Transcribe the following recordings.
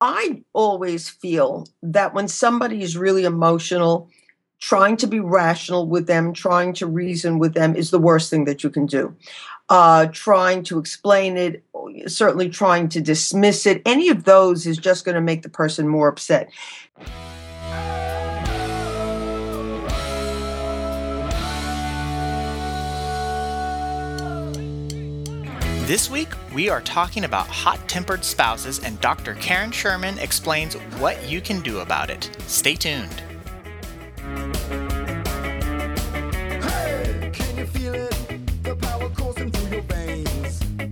I always feel that when somebody is really emotional, trying to be rational with them, trying to reason with them is the worst thing that you can do. Uh, trying to explain it, certainly trying to dismiss it, any of those is just going to make the person more upset. This week, we are talking about hot tempered spouses, and Dr. Karen Sherman explains what you can do about it. Stay tuned.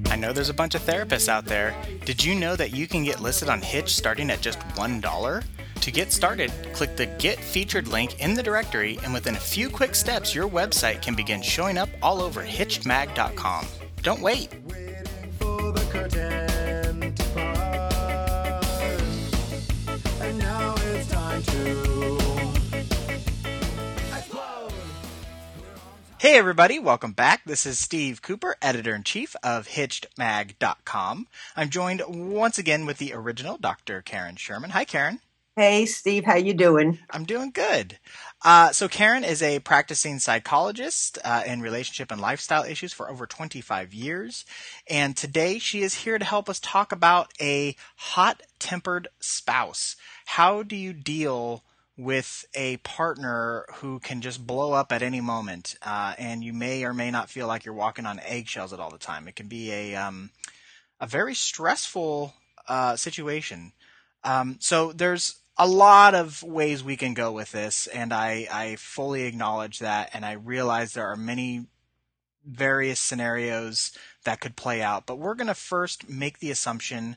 I know there's a bunch of therapists out there. Did you know that you can get listed on Hitched starting at just $1? To get started, click the Get Featured link in the directory, and within a few quick steps, your website can begin showing up all over hitchedmag.com. Don't wait Hey everybody, welcome back. This is Steve Cooper, editor-in-chief of HitchedMag.com. I'm joined once again with the original Dr. Karen Sherman. Hi Karen. Hey Steve, how you doing? I'm doing good. Uh, so Karen is a practicing psychologist uh, in relationship and lifestyle issues for over 25 years, and today she is here to help us talk about a hot-tempered spouse. How do you deal with a partner who can just blow up at any moment, uh, and you may or may not feel like you're walking on eggshells at all the time? It can be a um, a very stressful uh, situation. Um, so there's a lot of ways we can go with this, and I, I fully acknowledge that, and I realize there are many various scenarios that could play out. But we're going to first make the assumption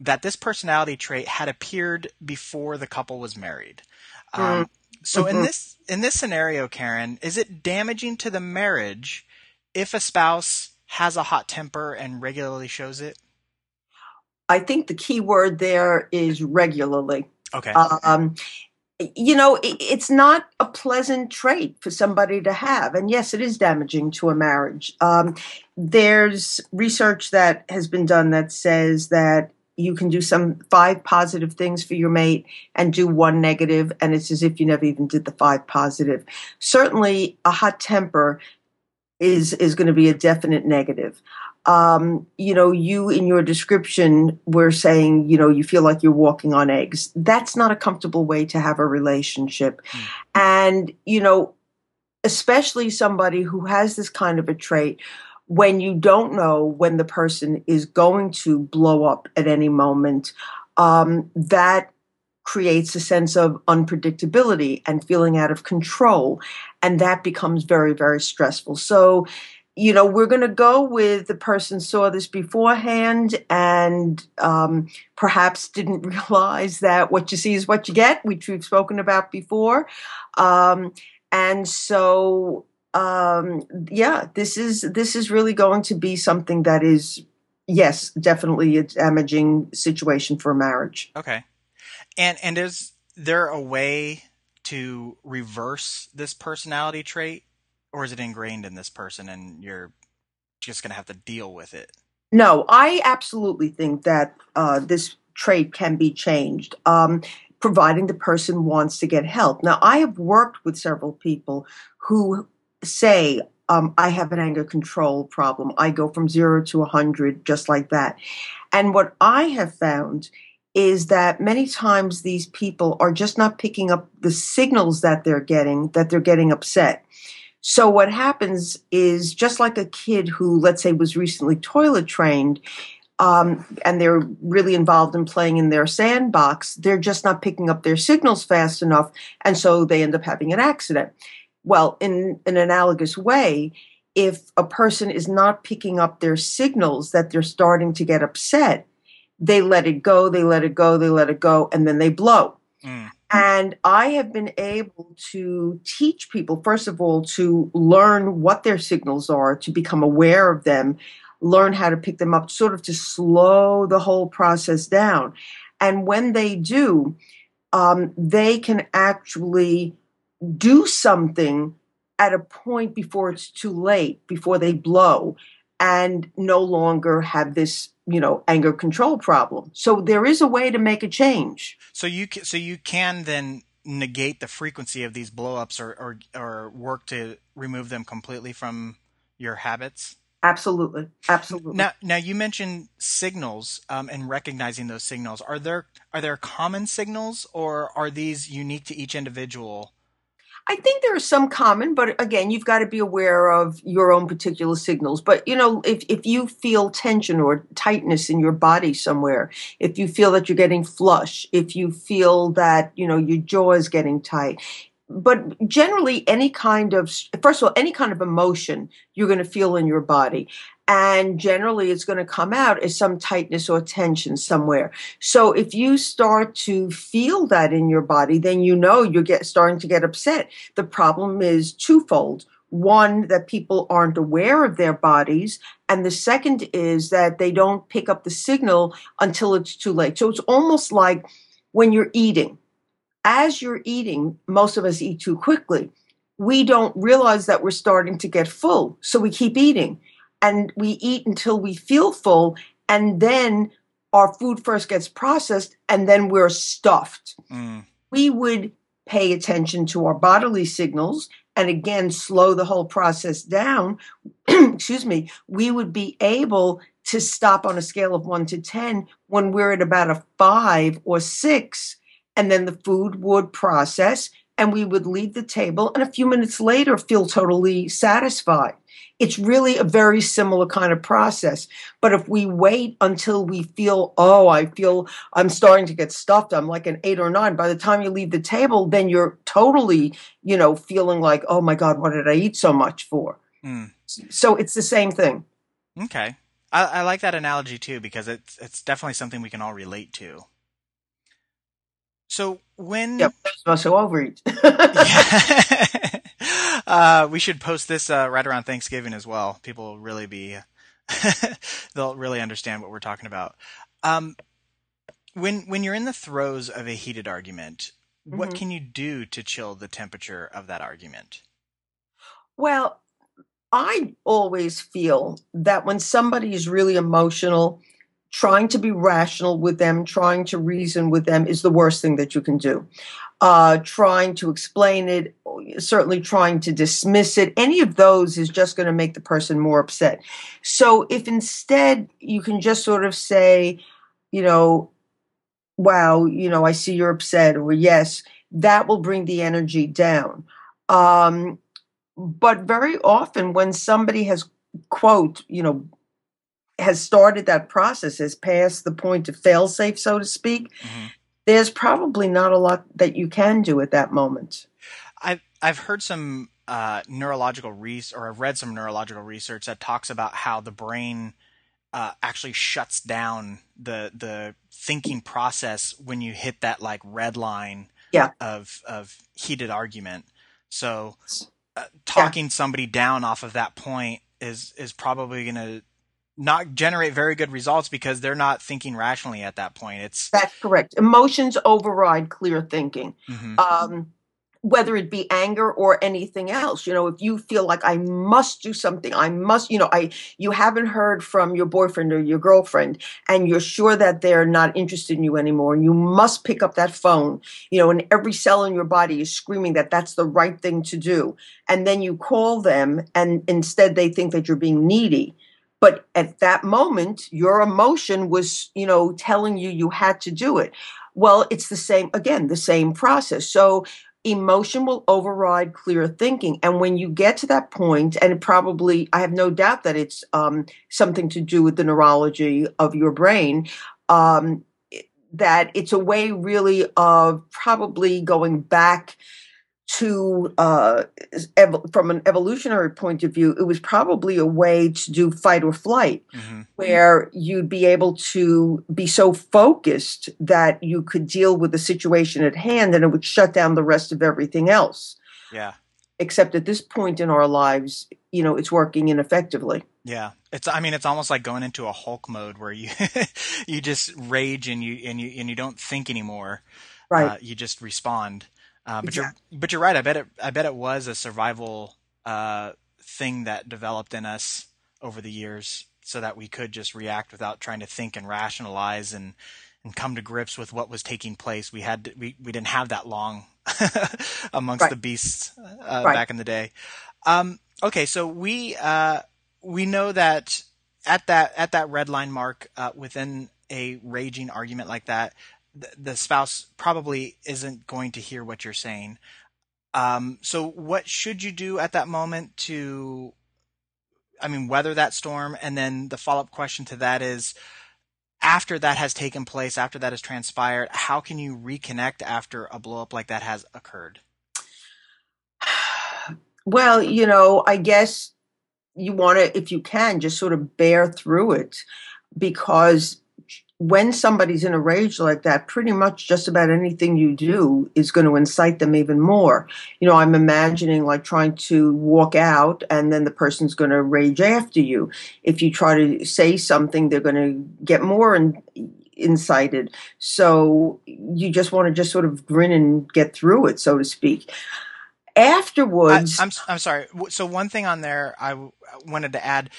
that this personality trait had appeared before the couple was married. Um, mm-hmm. so in this in this scenario, Karen, is it damaging to the marriage if a spouse has a hot temper and regularly shows it? I think the key word there is regularly. Okay. Um, you know, it, it's not a pleasant trait for somebody to have. And yes, it is damaging to a marriage. Um, there's research that has been done that says that you can do some five positive things for your mate and do one negative, and it's as if you never even did the five positive. Certainly, a hot temper is is going to be a definite negative um, you know, you in your description were saying, you know, you feel like you're walking on eggs. That's not a comfortable way to have a relationship. Mm. And, you know, especially somebody who has this kind of a trait, when you don't know when the person is going to blow up at any moment, um, that creates a sense of unpredictability and feeling out of control. And that becomes very, very stressful. So, you know, we're going to go with the person saw this beforehand and um, perhaps didn't realize that what you see is what you get, which we've spoken about before. Um, and so, um, yeah, this is this is really going to be something that is, yes, definitely a damaging situation for a marriage. Okay, and and is there a way to reverse this personality trait? Or is it ingrained in this person and you're just going to have to deal with it? No, I absolutely think that uh, this trait can be changed, um, providing the person wants to get help. Now, I have worked with several people who say, um, I have an anger control problem. I go from zero to 100 just like that. And what I have found is that many times these people are just not picking up the signals that they're getting, that they're getting upset. So what happens is just like a kid who, let's say, was recently toilet trained, um, and they're really involved in playing in their sandbox, they're just not picking up their signals fast enough, and so they end up having an accident. Well, in an analogous way, if a person is not picking up their signals that they're starting to get upset, they let it go, they let it go, they let it go, and then they blow. Mm. And I have been able to teach people, first of all, to learn what their signals are, to become aware of them, learn how to pick them up, sort of to slow the whole process down. And when they do, um, they can actually do something at a point before it's too late, before they blow. And no longer have this you know anger control problem. So there is a way to make a change. So you can, so you can then negate the frequency of these blowups or, or or work to remove them completely from your habits? Absolutely. Absolutely. Now now you mentioned signals um, and recognizing those signals. Are there are there common signals or are these unique to each individual I think there are some common, but again, you've got to be aware of your own particular signals. But you know, if, if you feel tension or tightness in your body somewhere, if you feel that you're getting flush, if you feel that, you know, your jaw is getting tight, but generally any kind of first of all any kind of emotion you're going to feel in your body and generally it's going to come out as some tightness or tension somewhere. So if you start to feel that in your body then you know you're get, starting to get upset. The problem is twofold. One that people aren't aware of their bodies and the second is that they don't pick up the signal until it's too late. So it's almost like when you're eating. As you're eating most of us eat too quickly. We don't realize that we're starting to get full so we keep eating and we eat until we feel full and then our food first gets processed and then we're stuffed. Mm. we would pay attention to our bodily signals and again slow the whole process down. Excuse me. We would be able to stop on a scale of 1 to 10 when we're at about a 5 or 6 and then the food would process and we would leave the table and a few minutes later feel totally satisfied it's really a very similar kind of process. But if we wait until we feel, oh, I feel I'm starting to get stuffed, I'm like an eight or nine, by the time you leave the table, then you're totally, you know, feeling like, oh my God, what did I eat so much for? Mm. So it's the same thing. Okay. I, I like that analogy too because it's it's definitely something we can all relate to. So when those who overeat. uh, we should post this uh, right around Thanksgiving as well. People will really be they'll really understand what we're talking about. Um, when when you're in the throes of a heated argument, mm-hmm. what can you do to chill the temperature of that argument? Well, I always feel that when somebody is really emotional, trying to be rational with them, trying to reason with them is the worst thing that you can do. Uh, trying to explain it, certainly trying to dismiss it, any of those is just going to make the person more upset. So if instead you can just sort of say, you know, wow, you know, I see you're upset, or yes, that will bring the energy down. Um, but very often when somebody has, quote, you know, has started that process, has passed the point of fail safe, so to speak, mm-hmm. there's probably not a lot that you can do at that moment. I've I've heard some uh, neurological research, or I've read some neurological research that talks about how the brain uh, actually shuts down the the thinking process when you hit that like red line yeah. of of heated argument. So uh, talking yeah. somebody down off of that point is is probably going to not generate very good results because they're not thinking rationally at that point. It's that's correct. Emotions override clear thinking. Mm-hmm. Um, whether it be anger or anything else you know if you feel like i must do something i must you know i you haven't heard from your boyfriend or your girlfriend and you're sure that they're not interested in you anymore and you must pick up that phone you know and every cell in your body is screaming that that's the right thing to do and then you call them and instead they think that you're being needy but at that moment your emotion was you know telling you you had to do it. Well it's the same again the same process. So emotion will override clear thinking. And when you get to that point and probably i have no doubt that it's um, something to do with the neurology of your brain um, that it's a way really of probably going back to uh, ev- from an evolutionary point of view, it was probably a way to do fight or flight, mm-hmm. where you'd be able to be so focused that you could deal with the situation at hand, and it would shut down the rest of everything else. Yeah. Except at this point in our lives, you know, it's working ineffectively. Yeah, it's. I mean, it's almost like going into a Hulk mode where you you just rage and you and you and you don't think anymore. Right. Uh, you just respond. Uh, but exactly. you're but you're right. I bet it I bet it was a survival uh, thing that developed in us over the years so that we could just react without trying to think and rationalize and and come to grips with what was taking place. We had to, we we didn't have that long amongst right. the beasts uh, right. back in the day. Um, okay, so we uh, we know that at that at that red line mark uh, within a raging argument like that, the, spouse probably isn't going to hear what you're saying. Um, so, what should you do at that moment to, I mean, weather that storm? And then the follow up question to that is, after that has taken place, after that has transpired, how can you reconnect after a blowup like that has occurred? Well, you know, I guess you want to, if you can, just sort of bear through it because when somebody's in a rage like that, pretty much just about anything you do is going to incite them even more. You know, I'm imagining like trying to walk out and then the person's going to rage after you. If you try to say something, they're going to get more in, incited. So you just want to just sort of grin and get through it, so to speak afterwards I, am I'm, I'm sorry so one thing on there I wanted to add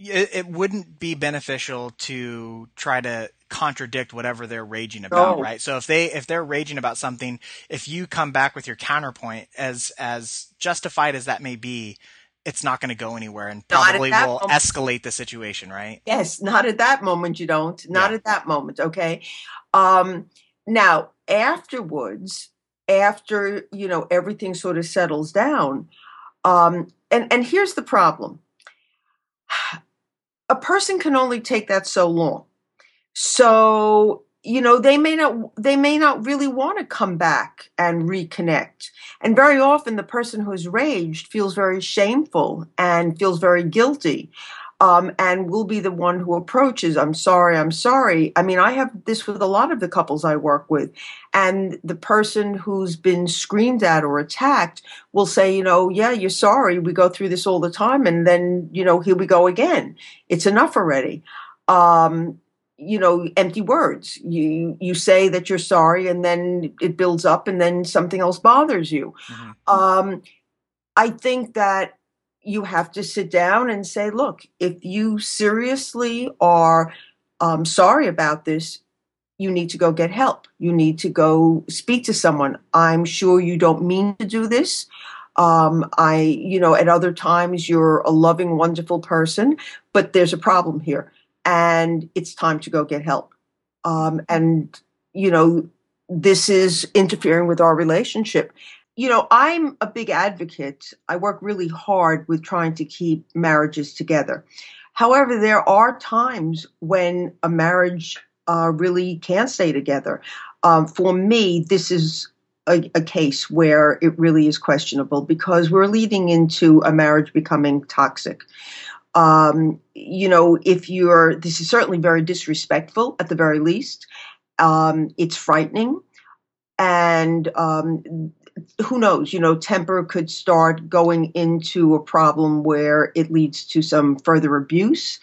it, it, wouldn't be beneficial to try to contradict whatever they're raging about, oh. right? So if they if they're raging about something, if you come back with your counterpoint as as justified as that may be, it's not going to go anywhere and probably will moment. escalate the situation, right? Yes, not at that moment you don't. Not yeah. at that moment, okay? Um now, afterwards, after, you know, everything sort of settles down, um and and here's the problem a person can only take that so long. So, you know, they may not they may not really want to come back and reconnect. And very often the person who's raged feels very shameful and feels very guilty um, and will be the one who approaches. I'm sorry, I'm sorry. I mean, I have this with a lot of the couples I work with, and the person who's been screamed at or attacked will say, you know, yeah, you're sorry. We go through this all the time, and then you know, here we go again. It's enough already. Um, you know empty words you you say that you're sorry and then it builds up and then something else bothers you mm-hmm. um, i think that you have to sit down and say, look, if you seriously are um, sorry about this, you need to go get help. You need to go speak to someone. I'm sure you don't mean to do this. Um, I, you know, at other times you're a loving, wonderful person, but there's a problem here, and it's time to go get help. Um, and you know, this is interfering with our relationship you know, I'm a big advocate. I work really hard with trying to keep marriages together. However, there are times when a marriage uh, really can't stay together. Um, for me, this is a, a, case where it really is questionable because we're leading into a marriage becoming toxic. Um, you know, if you're, this is certainly very disrespectful at the very least. Um, it's frightening. And um, who knows, you know, temper could start going into a problem where it leads to some further abuse.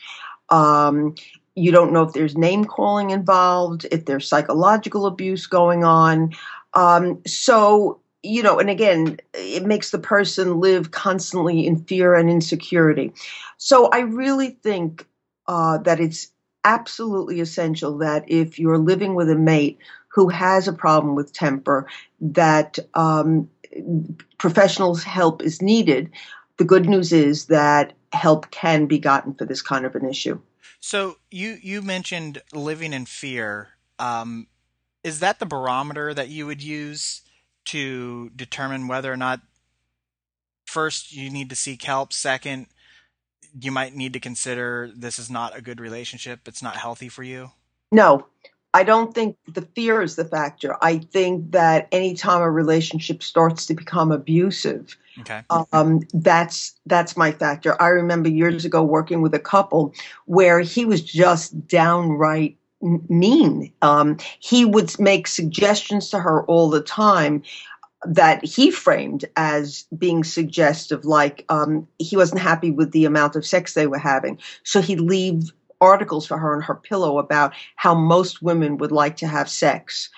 Um, you don't know if there's name calling involved, if there's psychological abuse going on. Um, so, you know, and again, it makes the person live constantly in fear and insecurity. So I really think uh, that it's absolutely essential that if you're living with a mate who has a problem with temper, that um, professionals' help is needed. The good news is that help can be gotten for this kind of an issue. So you you mentioned living in fear. Um, is that the barometer that you would use to determine whether or not first you need to seek help? Second, you might need to consider this is not a good relationship. It's not healthy for you. No, I don't think the fear is the factor. I think that anytime a relationship starts to become abusive, okay. um, that's that's my factor. I remember years ago working with a couple where he was just downright mean. Um, he would make suggestions to her all the time that he framed as being suggestive, like um, he wasn't happy with the amount of sex they were having. So he'd leave articles for her on her pillow about how most women would like to have sex.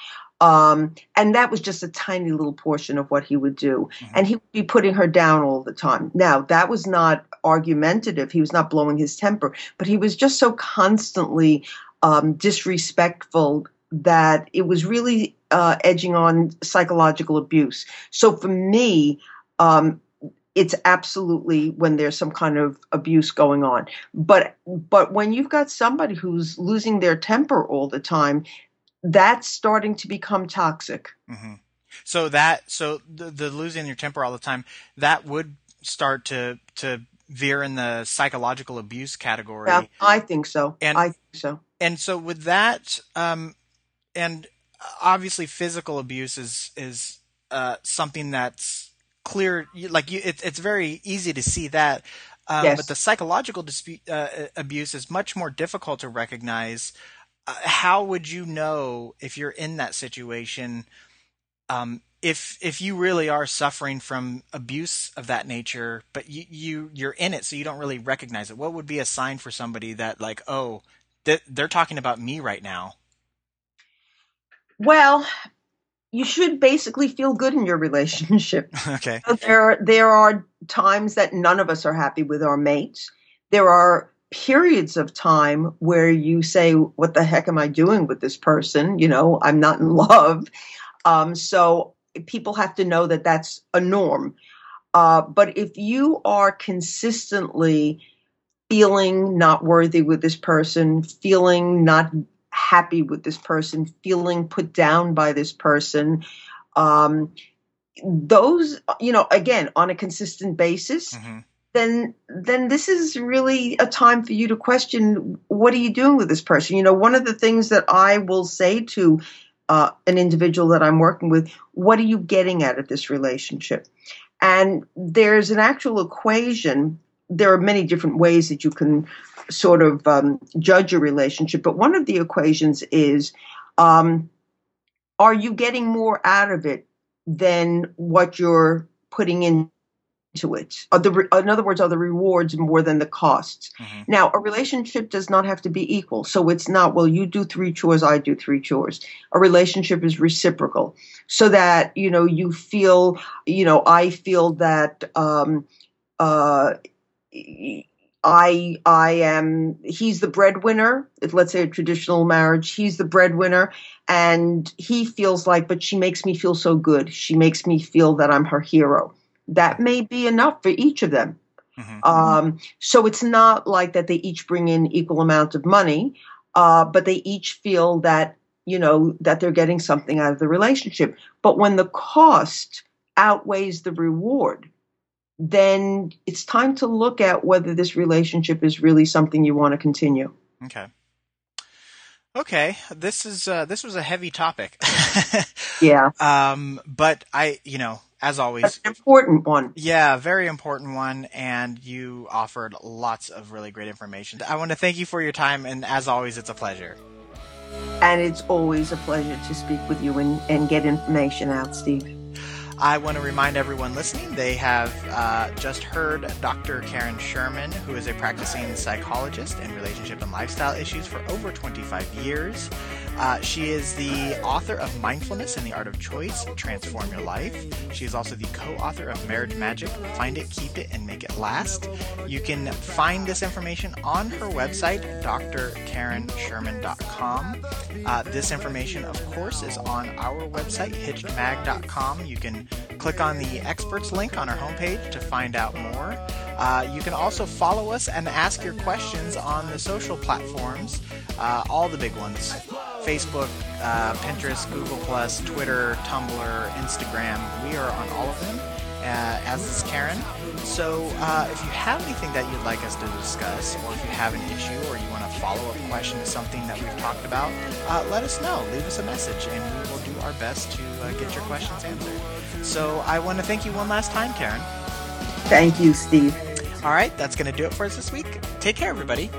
Um, and that was just a tiny little portion of what he would do. Mm-hmm. And he would be putting her down all the time. Now, that was not argumentative. He was not blowing his temper, but he was just so constantly um, disrespectful that it was really uh, edging on psychological abuse. So for me, um, it's absolutely when there's some kind of abuse going on. But but when you've got somebody who's losing their temper all the time, that's starting to become toxic. Mm-hmm. So that so the, the losing your temper all the time that would start to to veer in the psychological abuse category. Yeah, I think so. And I think so. And so with that, um, and obviously physical abuse is is uh, something that's clear. Like you, it, it's very easy to see that. Um, yes. But the psychological dispute, uh, abuse is much more difficult to recognize. Uh, how would you know if you're in that situation? Um, if if you really are suffering from abuse of that nature, but you, you you're in it, so you don't really recognize it. What would be a sign for somebody that like, oh, that they're talking about me right now? Well, you should basically feel good in your relationship. okay. So there there are times that none of us are happy with our mates. There are periods of time where you say, "What the heck am I doing with this person?" You know, I'm not in love. Um, so people have to know that that's a norm. Uh, but if you are consistently feeling not worthy with this person, feeling not happy with this person, feeling put down by this person, um, those, you know, again, on a consistent basis, mm-hmm. then then this is really a time for you to question what are you doing with this person. You know, one of the things that I will say to uh, an individual that I'm working with, what are you getting at of this relationship? And there's an actual equation. There are many different ways that you can sort of um, judge a relationship, but one of the equations is um, are you getting more out of it than what you're putting in to it. The, in other words, are the rewards more than the costs? Mm-hmm. Now, a relationship does not have to be equal. So it's not, well, you do three chores, I do three chores. A relationship is reciprocal so that, you know, you feel, you know, I feel that, um, uh, I I am he's the breadwinner. Let's say a traditional marriage, he's the breadwinner, and he feels like, but she makes me feel so good. She makes me feel that I'm her hero that may be enough for each of them. Mm-hmm. Um, so it's not like that they each bring in equal amount of money, uh, but they each feel that you know that they're getting something out of the relationship. But when the cost outweighs the reward, then it's time to look at whether this relationship is really something you want to continue. Okay. Okay, this is uh, this was a heavy topic. yeah. Um, but I, you know, as always. Important one. Yeah, very important one, and you offered lots of really great information. I want to thank you for your time, and as always, it's a pleasure. And it's always a pleasure to speak with you and, and get information out, Steve. I want to remind everyone listening they have uh, just heard Dr. Karen Sherman, who is a practicing psychologist in relationship and lifestyle issues for over 25 years. Uh, she is the author of Mindfulness and the Art of Choice Transform Your Life. She is also the co author of Marriage Magic Find It, Keep It, and Make It Last. You can find this information on her website, drkarensherman.com. Uh, this information, of course, is on our website, hitchedmag.com. You can click on the experts link on our homepage to find out more. Uh, you can also follow us and ask your questions on the social platforms, uh, all the big ones Facebook, uh, Pinterest, Google, Twitter, Tumblr, Instagram. We are on all of them, uh, as is Karen. So uh, if you have anything that you'd like us to discuss, or if you have an issue, or you want a follow up question to something that we've talked about, uh, let us know. Leave us a message, and we will do our best to get your questions answered. So I want to thank you one last time, Karen. Thank you, Steve. All right, that's going to do it for us this week. Take care, everybody.